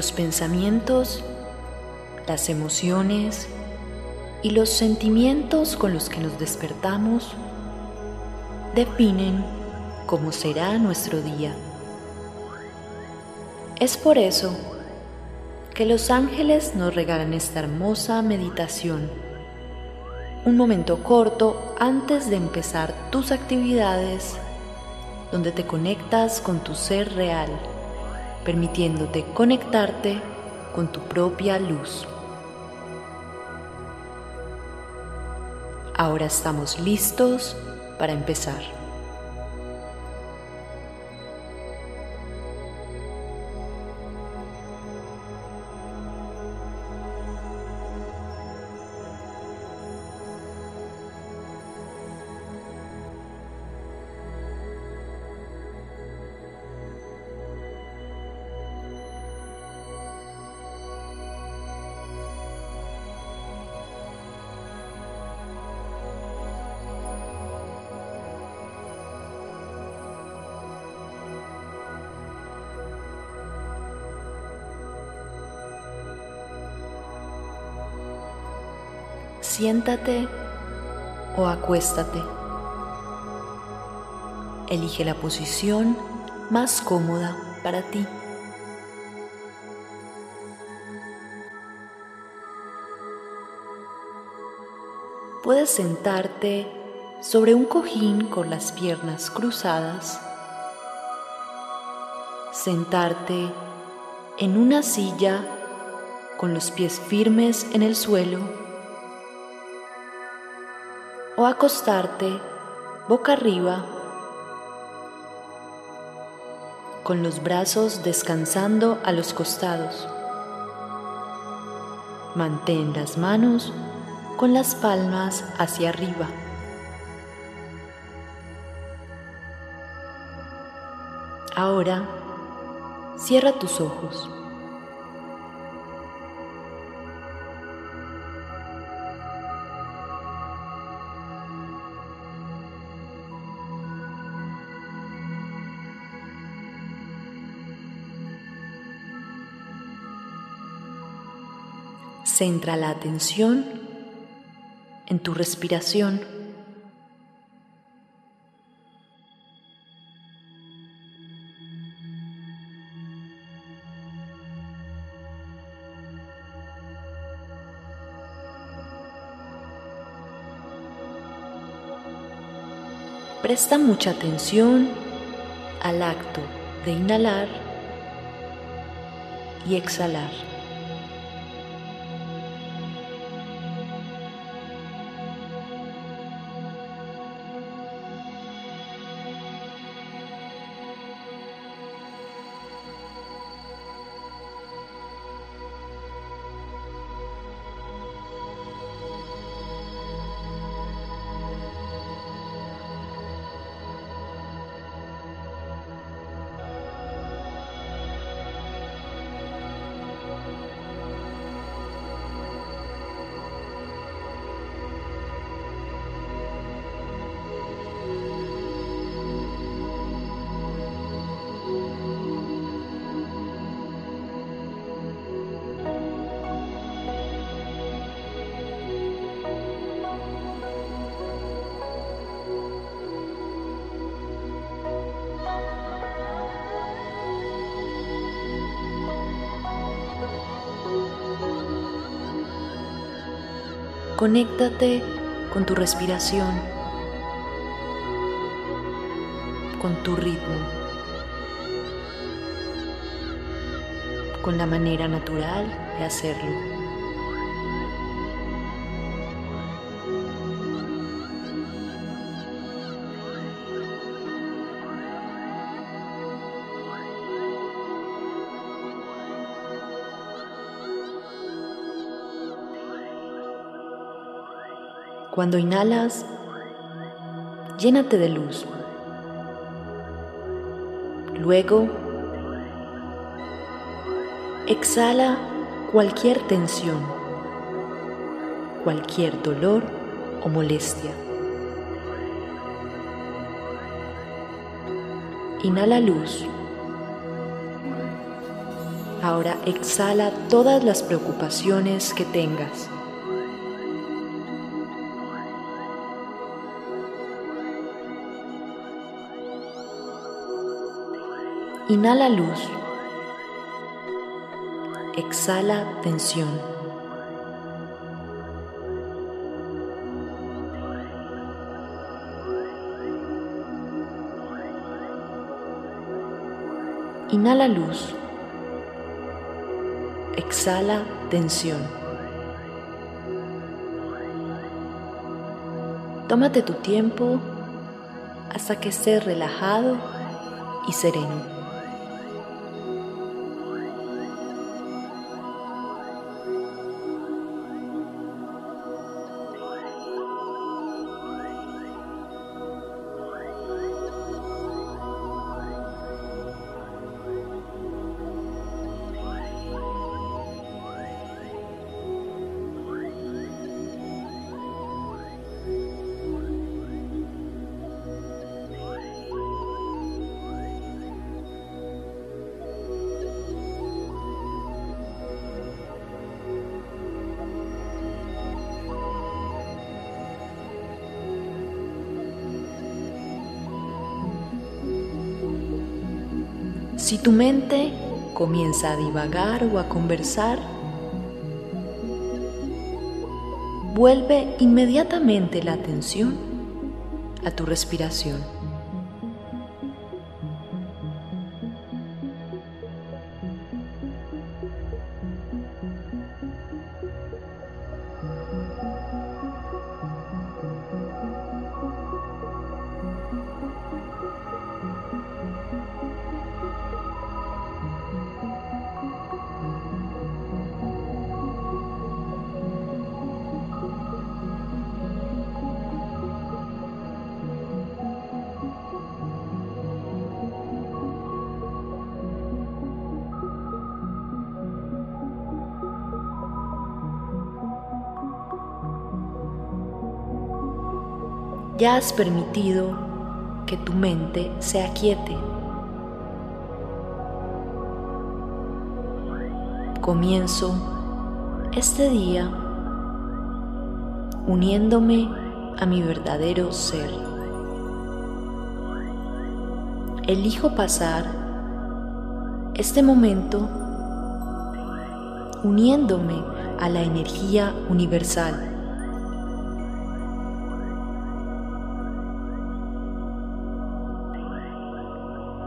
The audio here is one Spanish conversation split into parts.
Los pensamientos, las emociones y los sentimientos con los que nos despertamos definen cómo será nuestro día. Es por eso que los ángeles nos regalan esta hermosa meditación, un momento corto antes de empezar tus actividades donde te conectas con tu ser real, permitiéndote conectarte con tu propia luz. Ahora estamos listos para empezar. Siéntate o acuéstate. Elige la posición más cómoda para ti. Puedes sentarte sobre un cojín con las piernas cruzadas, sentarte en una silla con los pies firmes en el suelo o acostarte boca arriba con los brazos descansando a los costados. Mantén las manos con las palmas hacia arriba. Ahora cierra tus ojos. Centra la atención en tu respiración. Presta mucha atención al acto de inhalar y exhalar. Conéctate con tu respiración, con tu ritmo, con la manera natural de hacerlo. Cuando inhalas, llénate de luz. Luego, exhala cualquier tensión, cualquier dolor o molestia. Inhala luz Ahora exhala todas las preocupaciones que tengas. Inhala luz. Exhala tensión. Inhala luz. Exhala tensión. Tómate tu tiempo hasta que estés relajado y sereno. Si tu mente comienza a divagar o a conversar, vuelve inmediatamente la atención a tu respiración. Ya has permitido que tu mente se aquiete. Comienzo este día uniéndome a mi verdadero ser. Elijo pasar este momento uniéndome a la energía universal.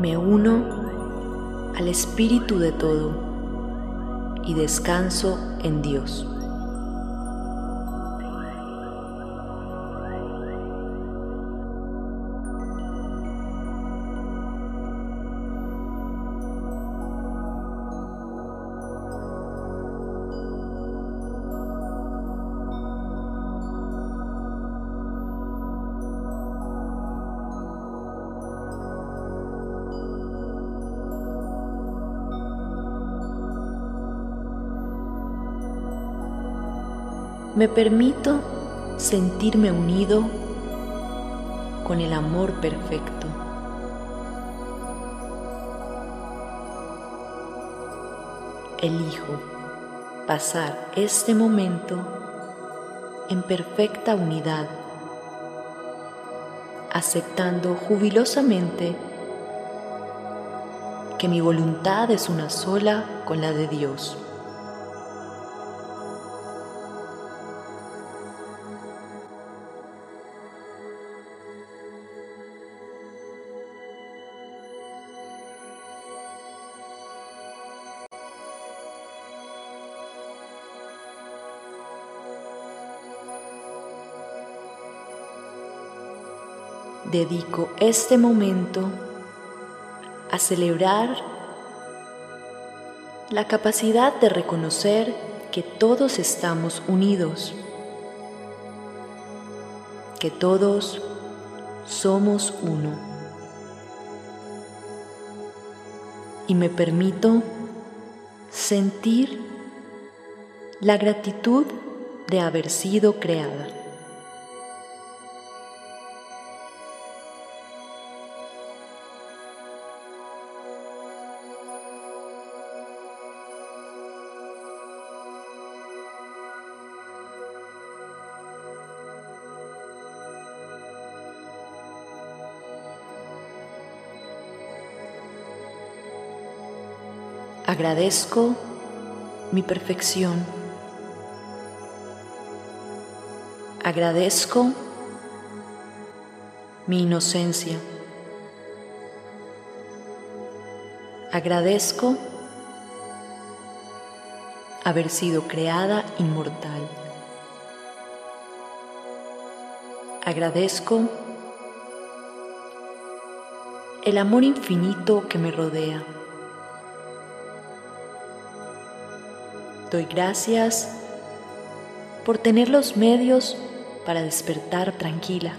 Me uno al espíritu de todo y descanso en Dios. Me permito sentirme unido con el amor perfecto. Elijo pasar este momento en perfecta unidad, aceptando jubilosamente que mi voluntad es una sola con la de Dios. Dedico este momento a celebrar la capacidad de reconocer que todos estamos unidos, que todos somos uno. Y me permito sentir la gratitud de haber sido creada. Agradezco mi perfección. Agradezco mi inocencia. Agradezco haber sido creada inmortal. Agradezco el amor infinito que me rodea. Doy gracias por tener los medios para despertar tranquila.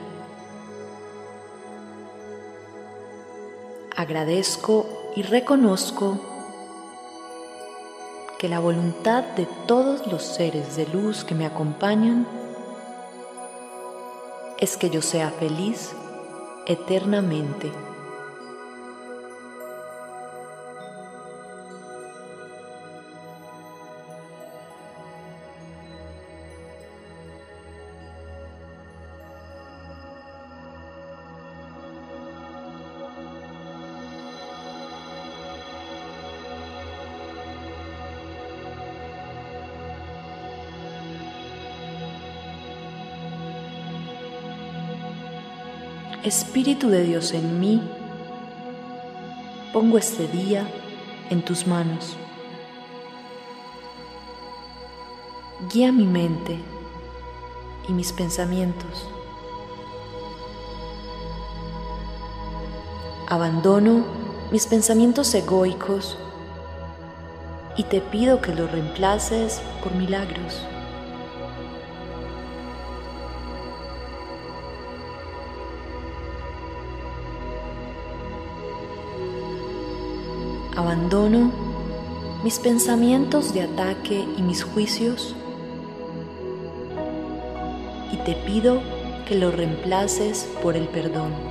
Agradezco y reconozco que la voluntad de todos los seres de luz que me acompañan es que yo sea feliz eternamente. Espíritu de Dios en mí, pongo este día en tus manos. Guía mi mente y mis pensamientos. Abandono mis pensamientos egoicos y te pido que los reemplaces por milagros. Abandono mis pensamientos de ataque y mis juicios y te pido que los reemplaces por el perdón.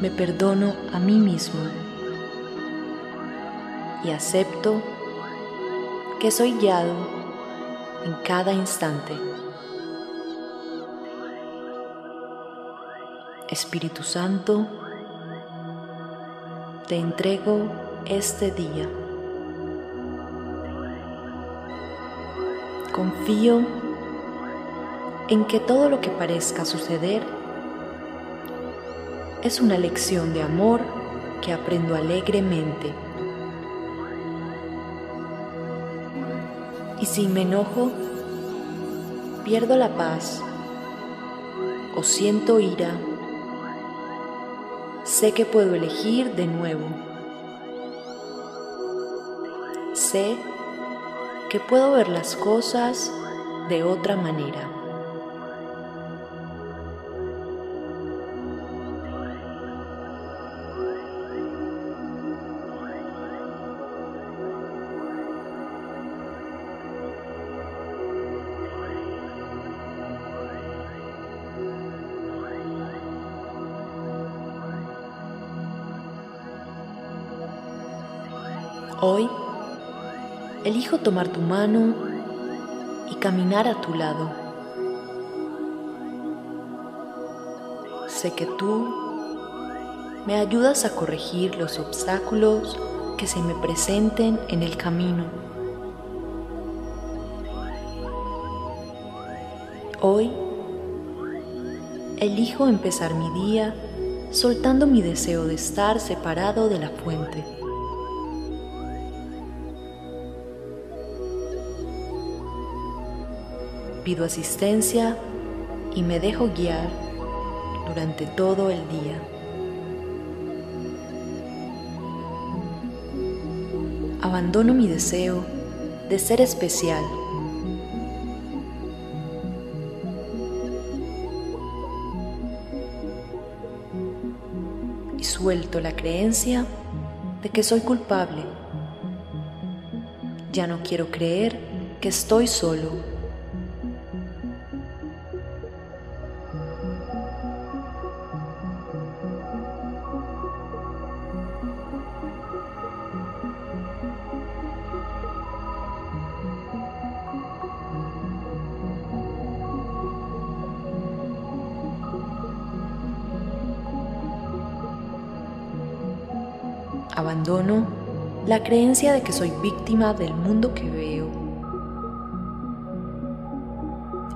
Me perdono a mí mismo y acepto que soy guiado en cada instante. Espíritu Santo, te entrego este día. Confío en que todo lo que parezca suceder es una lección de amor que aprendo alegremente. Y si me enojo, pierdo la paz o siento ira, sé que puedo elegir de nuevo. Sé que puedo ver las cosas de otra manera. Hoy elijo tomar tu mano y caminar a tu lado. Sé que tú me ayudas a corregir los obstáculos que se me presenten en el camino. Hoy elijo empezar mi día soltando mi deseo de estar separado de la fuente. Pido asistencia y me dejo guiar durante todo el día. Abandono mi deseo de ser especial. Y suelto la creencia de que soy culpable Ya no quiero creer que estoy solo. La creencia de que soy víctima del mundo que veo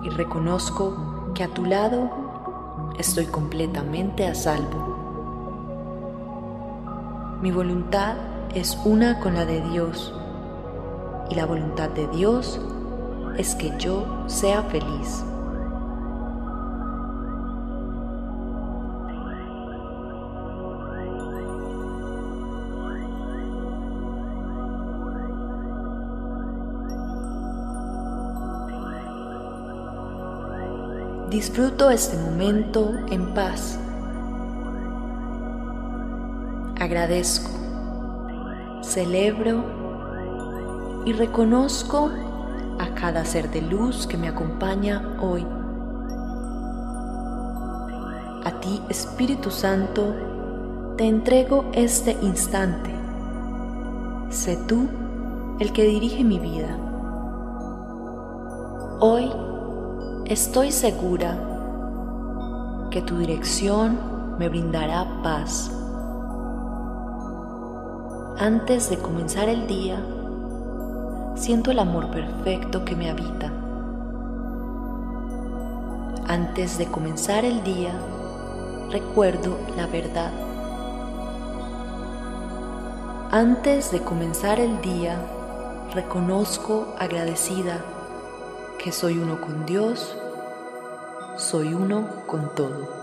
y reconozco que a tu lado estoy completamente a salvo. Mi voluntad es una con la de Dios y la voluntad de Dios es que yo sea feliz. Disfruto este momento en paz. Agradezco, celebro y reconozco a cada ser de luz que me acompaña hoy. A ti, Espíritu Santo, te entrego este instante. Sé tú el que dirige mi vida. Hoy Estoy segura que tu dirección me brindará paz. Antes de comenzar el día, siento el amor perfecto que me habita. Antes de comenzar el día, recuerdo la verdad. Antes de comenzar el día, reconozco agradecida que soy uno con Dios soy uno con todo.